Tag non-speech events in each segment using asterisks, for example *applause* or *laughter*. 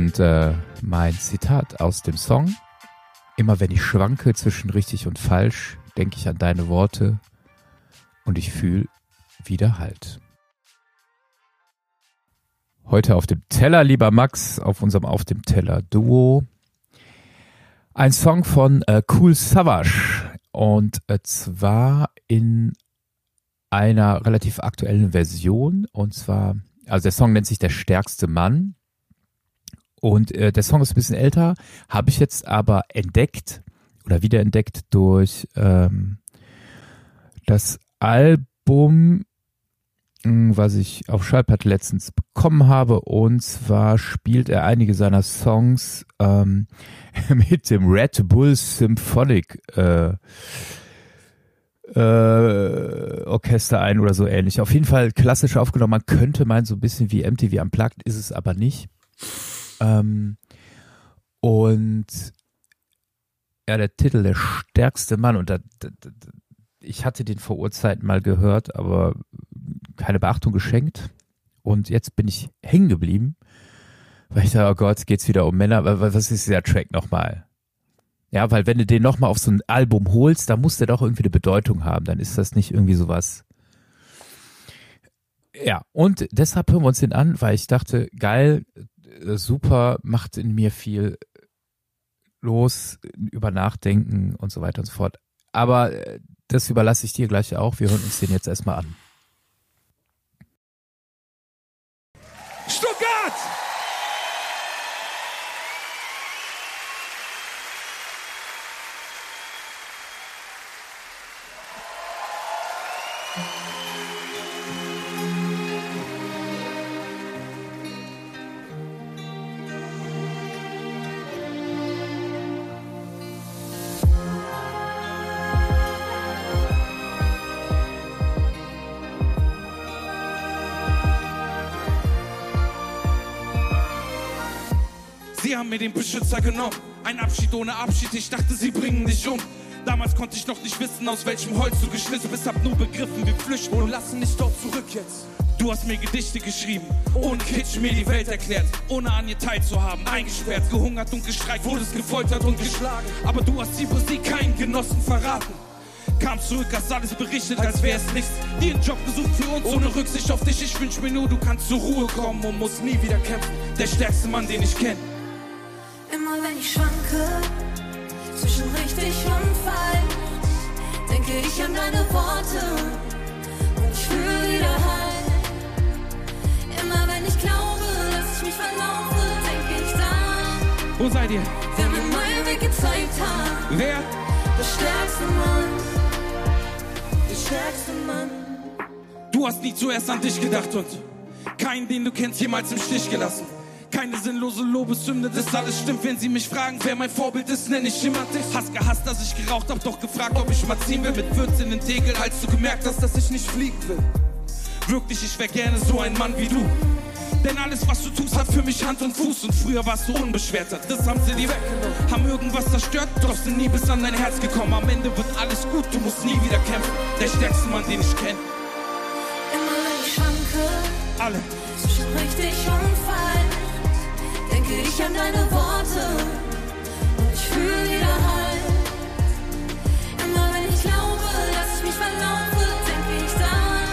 Und äh, mein Zitat aus dem Song. Immer wenn ich schwanke zwischen richtig und falsch, denke ich an deine Worte und ich fühle wieder Halt. Heute auf dem Teller, lieber Max, auf unserem Auf dem Teller Duo. Ein Song von äh, Cool Savage und äh, zwar in einer relativ aktuellen Version und zwar, also der Song nennt sich Der stärkste Mann und äh, der Song ist ein bisschen älter, habe ich jetzt aber entdeckt oder wiederentdeckt durch ähm, das Album, hm, was ich auf Schallplatte letztens bekommen habe. Und zwar spielt er einige seiner Songs ähm, *laughs* mit dem Red Bull Symphonic äh, äh, Orchester ein oder so ähnlich. Auf jeden Fall klassisch aufgenommen. Man könnte meinen, so ein bisschen wie MTV Unplugged, ist es aber nicht. Ähm, und ja, der Titel, der stärkste Mann. Und da, da, da, ich hatte den vor Urzeiten mal gehört, aber keine Beachtung geschenkt. Und jetzt bin ich hängen geblieben, weil ich dachte, oh Gott, geht's wieder um Männer. Was ist dieser Track nochmal? Ja, weil wenn du den nochmal auf so ein Album holst, dann muss der doch irgendwie eine Bedeutung haben. Dann ist das nicht irgendwie sowas. Ja, und deshalb hören wir uns den an, weil ich dachte, geil, super, macht in mir viel los über Nachdenken und so weiter und so fort. Aber äh, das überlasse ich dir gleich auch. Wir hören uns den jetzt erstmal an. Sie haben mir den Beschützer genommen. Ein Abschied ohne Abschied, ich dachte, sie bringen dich um. Damals konnte ich noch nicht wissen, aus welchem Holz du geschnitzt bist, hab nur begriffen, wir flüchten und lassen dich dort zurück jetzt. Du hast mir Gedichte geschrieben, ohne Kitsch mir die Welt erklärt, ohne an ihr teilzuhaben, eingesperrt, gehungert und gestreikt, wurdest gefoltert und geschlagen. Aber du hast sie besiegt, keinen Genossen verraten. Kam zurück, hast alles berichtet, als wär's nichts. Dir einen Job gesucht für uns, ohne Rücksicht auf dich. Ich wünsch mir nur, du kannst zur Ruhe kommen und musst nie wieder kämpfen. Der stärkste Mann, den ich kenn. Immer wenn ich schwanke zwischen richtig und falsch, denke ich an deine Worte und ich fühle wieder Halt. Immer wenn ich glaube, dass ich mich verlaufe, denke ich dann, Wo seid ihr? wer mir meinen Weg gezeigt hat. Wer? Der stärkste Mann, der stärkste Mann. Du hast nie zuerst an dich gedacht und keinen, den du kennst, jemals im Stich gelassen. Keine sinnlose Lobeshymne, das alles stimmt. Wenn sie mich fragen, wer mein Vorbild ist, nenne ich jemand dich. Hast gehasst, dass ich geraucht hab, doch gefragt, ob ich mal ziehen will. Mit 14 in Tegel, als du gemerkt hast, dass ich nicht fliegen will. Wirklich, ich wär gerne so ein Mann wie du. Denn alles, was du tust, hat für mich Hand und Fuß. Und früher warst du unbeschwerter, das haben sie dir weggenommen. Haben irgendwas zerstört, doch sind nie bis an dein Herz gekommen. Am Ende wird alles gut, du musst nie wieder kämpfen. Der stärkste Mann, den ich kenn. Immer wenn ich schwanke Alle. zwischen richtig falsch, denke ich an deine Worte und ich fühle wieder Halt. Immer wenn ich glaube, dass ich mich verlaufe, denke ich dann,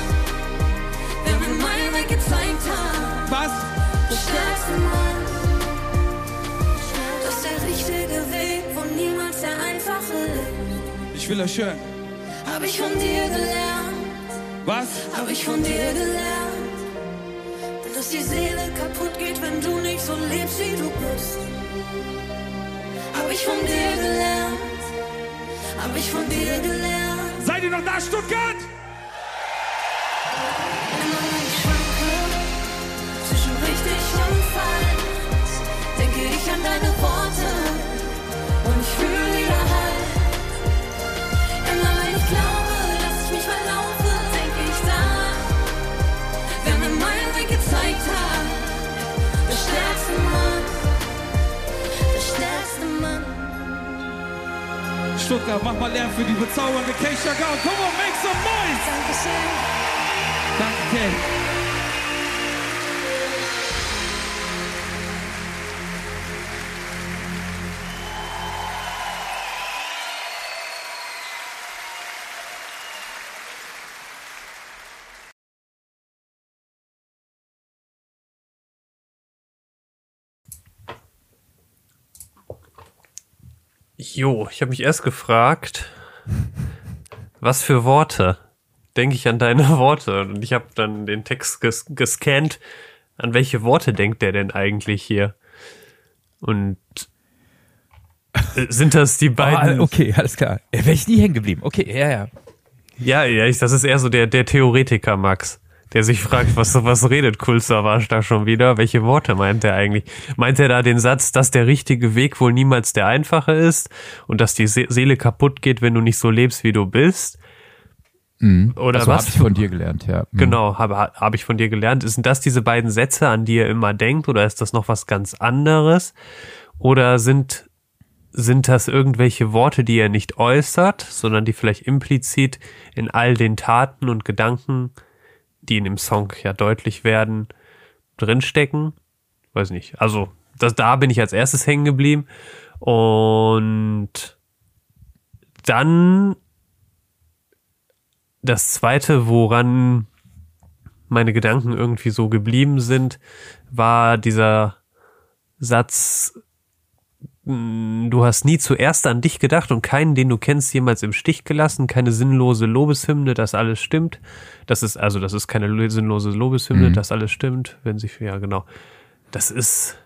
wer mir meinen Weg gezeigt hat. Was? Der stärkste Mann. Das ist der richtige Weg und niemals der einfache. Ich will euch hören. Hab ich von dir gelernt, Was? hab ich von dir gelernt. Dass die Seele kaputt geht, wenn du nicht so lebst, wie du bist. Hab ich von dir gelernt, hab ich von dir gelernt. Seid ihr noch da, Stuttgart? Immer wenn ich schwanke zwischen richtig und falsch, Stuttgart, mach mal Lärm für die bezaubernde Keisha Gao. Come on, make some noise! Dankeschön. Danke. Jo, ich habe mich erst gefragt, was für Worte denke ich an deine Worte? Und ich habe dann den Text ges gescannt, an welche Worte denkt der denn eigentlich hier? Und äh, sind das die beiden? Oh, okay, alles klar. Wäre ich nie hängen geblieben. Okay, ja, ja. Ja, ja, ich, das ist eher so der, der Theoretiker Max, der sich fragt, was, was redet Kulsavage da schon wieder? Welche Worte meint er eigentlich? Meint er da den Satz, dass der richtige Weg wohl niemals der einfache ist und dass die Seele kaputt geht, wenn du nicht so lebst, wie du bist? Mhm. Oder also was? habe ich von dir gelernt, ja. Mhm. Genau, habe hab ich von dir gelernt. Sind das diese beiden Sätze, an die er immer denkt, oder ist das noch was ganz anderes? Oder sind sind das irgendwelche Worte, die er nicht äußert, sondern die vielleicht implizit in all den Taten und Gedanken, die in dem Song ja deutlich werden, drinstecken? Weiß nicht. Also, das, da bin ich als erstes hängen geblieben. Und dann das zweite, woran meine Gedanken irgendwie so geblieben sind, war dieser Satz, du hast nie zuerst an dich gedacht und keinen, den du kennst, jemals im Stich gelassen, keine sinnlose Lobeshymne, dass alles stimmt. Das ist, also, das ist keine sinnlose Lobeshymne, mhm. dass alles stimmt, wenn sich, ja, genau. Das ist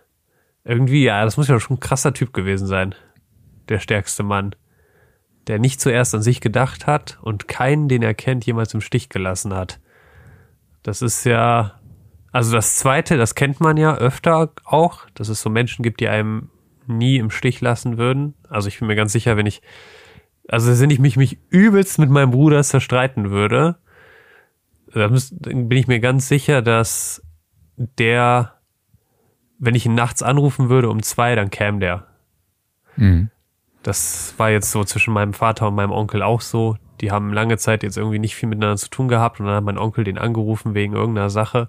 irgendwie, ja, das muss ja schon ein krasser Typ gewesen sein. Der stärkste Mann. Der nicht zuerst an sich gedacht hat und keinen, den er kennt, jemals im Stich gelassen hat. Das ist ja, also das zweite, das kennt man ja öfter auch, dass es so Menschen gibt, die einem nie im Stich lassen würden. Also ich bin mir ganz sicher, wenn ich, also wenn ich mich, mich übelst mit meinem Bruder zerstreiten würde, dann bin ich mir ganz sicher, dass der, wenn ich ihn nachts anrufen würde um zwei, dann käme der. Mhm. Das war jetzt so zwischen meinem Vater und meinem Onkel auch so. Die haben lange Zeit jetzt irgendwie nicht viel miteinander zu tun gehabt und dann hat mein Onkel den angerufen wegen irgendeiner Sache.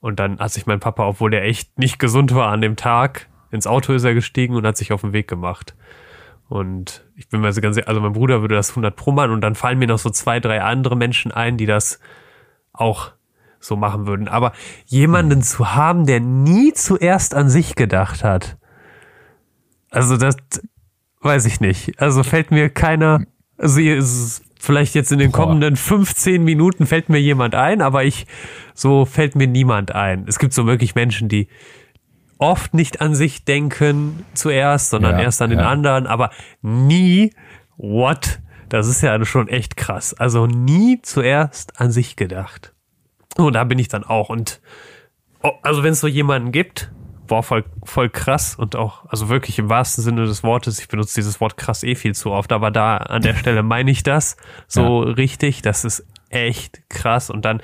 Und dann hat sich mein Papa, obwohl der echt nicht gesund war an dem Tag, ins Auto ist er gestiegen und hat sich auf den Weg gemacht. Und ich bin mir so ganz, also mein Bruder würde das 100 pro machen und dann fallen mir noch so zwei, drei andere Menschen ein, die das auch so machen würden. Aber jemanden zu haben, der nie zuerst an sich gedacht hat, also das weiß ich nicht. Also fällt mir keiner, also vielleicht jetzt in den kommenden 15 Minuten fällt mir jemand ein, aber ich, so fällt mir niemand ein. Es gibt so wirklich Menschen, die oft nicht an sich denken zuerst, sondern ja, erst an den ja. anderen, aber nie, what? Das ist ja schon echt krass. Also nie zuerst an sich gedacht. Und da bin ich dann auch. Und oh, also wenn es so jemanden gibt, war voll, voll krass und auch, also wirklich im wahrsten Sinne des Wortes, ich benutze dieses Wort krass eh viel zu oft, aber da an der Stelle meine ich das so ja. richtig. Das ist echt krass. Und dann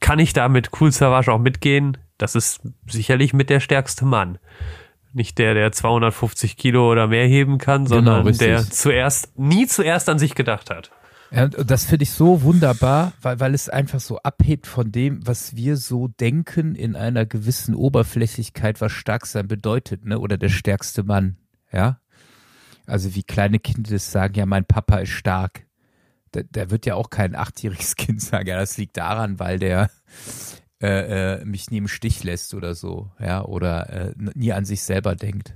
kann ich da mit Cool Savage auch mitgehen das ist sicherlich mit der stärkste Mann. Nicht der, der 250 Kilo oder mehr heben kann, genau, sondern genau, der zuerst, nie zuerst an sich gedacht hat. Ja, das finde ich so wunderbar, weil, weil es einfach so abhebt von dem, was wir so denken in einer gewissen Oberflächlichkeit, was stark sein bedeutet, ne? Oder der stärkste Mann, ja? Also wie kleine Kinder das sagen, ja, mein Papa ist stark. Da, da wird ja auch kein achtjähriges *laughs* Kind sagen, ja, das liegt daran, weil der äh, äh, mich nie im Stich lässt oder so, ja, oder äh, nie an sich selber denkt.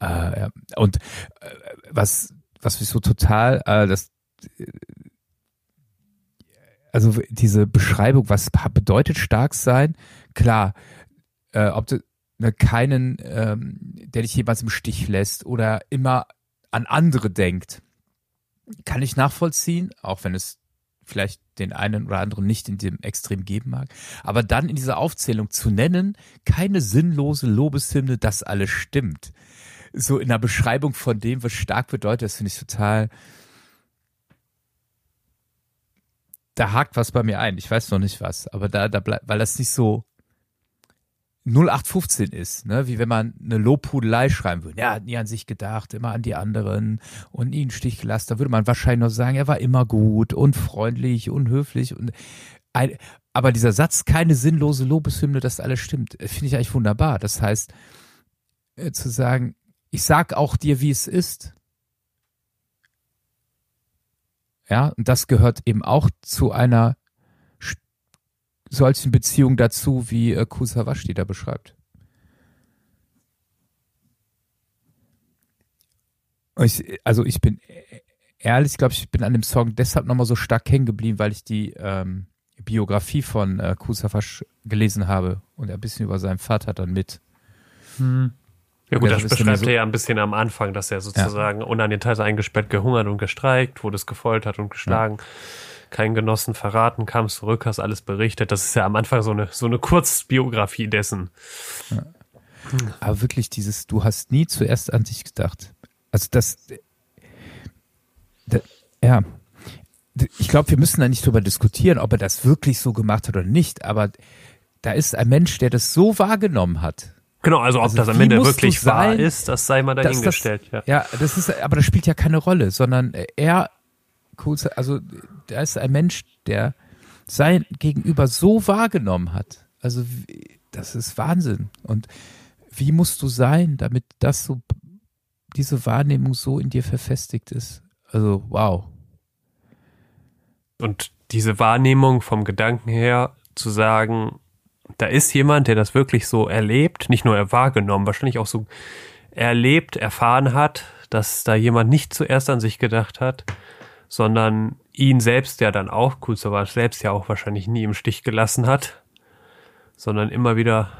Äh, ja. Und äh, was, was mich so total, äh, das, äh, also diese Beschreibung, was bedeutet stark sein? Klar, äh, ob du ne, keinen, ähm, der dich jemals im Stich lässt oder immer an andere denkt, kann ich nachvollziehen, auch wenn es vielleicht den einen oder anderen nicht in dem Extrem geben mag. Aber dann in dieser Aufzählung zu nennen, keine sinnlose Lobeshymne, dass alles stimmt. So in der Beschreibung von dem, was stark bedeutet, das finde ich total. Da hakt was bei mir ein. Ich weiß noch nicht was, aber da, da bleibt, weil das nicht so 0815 ist, ne? wie wenn man eine Lobhudelei schreiben würde. Er hat nie an sich gedacht, immer an die anderen und nie einen Stich gelassen. Da würde man wahrscheinlich noch sagen, er war immer gut und freundlich und höflich. Und ein, aber dieser Satz, keine sinnlose Lobeshymne, dass alles stimmt, finde ich eigentlich wunderbar. Das heißt, äh, zu sagen, ich sag auch dir, wie es ist. Ja, und das gehört eben auch zu einer solchen Beziehungen dazu, wie äh, Kusawashti da beschreibt. Ich, also ich bin ehrlich, glaube ich, bin an dem Song deshalb nochmal so stark hängen geblieben, weil ich die ähm, Biografie von äh, Kusafasch gelesen habe und ein bisschen über seinen Vater dann mit. Hm. Ja gut, Ja, das beschreibt so- er ja ein bisschen am Anfang, dass er sozusagen unangeteilter eingesperrt, gehungert und gestreikt, wurde es gefoltert und geschlagen, keinen Genossen verraten, kam zurück, hast alles berichtet. Das ist ja am Anfang so eine, so eine Kurzbiografie dessen. Aber wirklich dieses, du hast nie zuerst an dich gedacht. Also das, da, ja, ich glaube, wir müssen da nicht drüber diskutieren, ob er das wirklich so gemacht hat oder nicht, aber da ist ein Mensch, der das so wahrgenommen hat. Genau, also ob Also das am Ende wirklich du wahr sein, ist, das sei mal dass das- dahingestellt. ja. Ja, das ist, aber das spielt ja keine Rolle, sondern er, also da ist ein Mensch, der sein Gegenüber so wahrgenommen hat. Also das ist Wahnsinn. Und wie musst du sein, damit das so, diese Wahrnehmung so in dir verfestigt ist? Also wow. Und diese Wahrnehmung vom Gedanken her zu sagen, da ist jemand, der das wirklich so erlebt, nicht nur er wahrgenommen, wahrscheinlich auch so erlebt, erfahren hat, dass da jemand nicht zuerst an sich gedacht hat, sondern ihn selbst ja dann auch, Kulzawatsch selbst ja auch wahrscheinlich nie im Stich gelassen hat, sondern immer wieder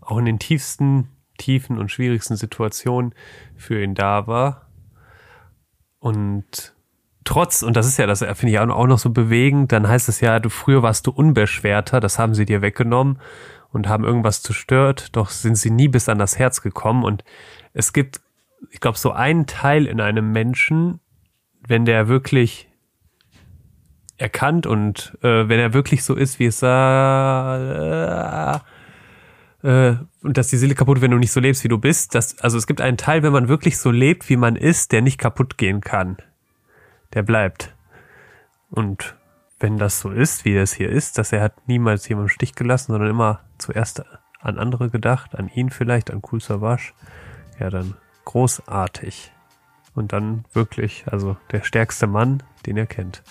auch in den tiefsten, tiefen und schwierigsten Situationen für ihn da war. Und trotz, und das ist ja, das finde ich auch noch so bewegend, dann heißt es ja, du früher warst du unbeschwerter, das haben sie dir weggenommen und haben irgendwas zerstört, doch sind sie nie bis an das Herz gekommen. Und es gibt, ich glaube, so einen Teil in einem Menschen, wenn der wirklich erkannt und äh, wenn er wirklich so ist, wie es sah, äh, und dass die Seele kaputt, wenn du nicht so lebst, wie du bist. Das, also es gibt einen Teil, wenn man wirklich so lebt, wie man ist, der nicht kaputt gehen kann. Der bleibt. Und wenn das so ist, wie es hier ist, dass er hat niemals jemanden im Stich gelassen, sondern immer zuerst an andere gedacht, an ihn vielleicht, an Kul Savage, ja dann großartig. Und dann wirklich, also der stärkste Mann, den er kennt.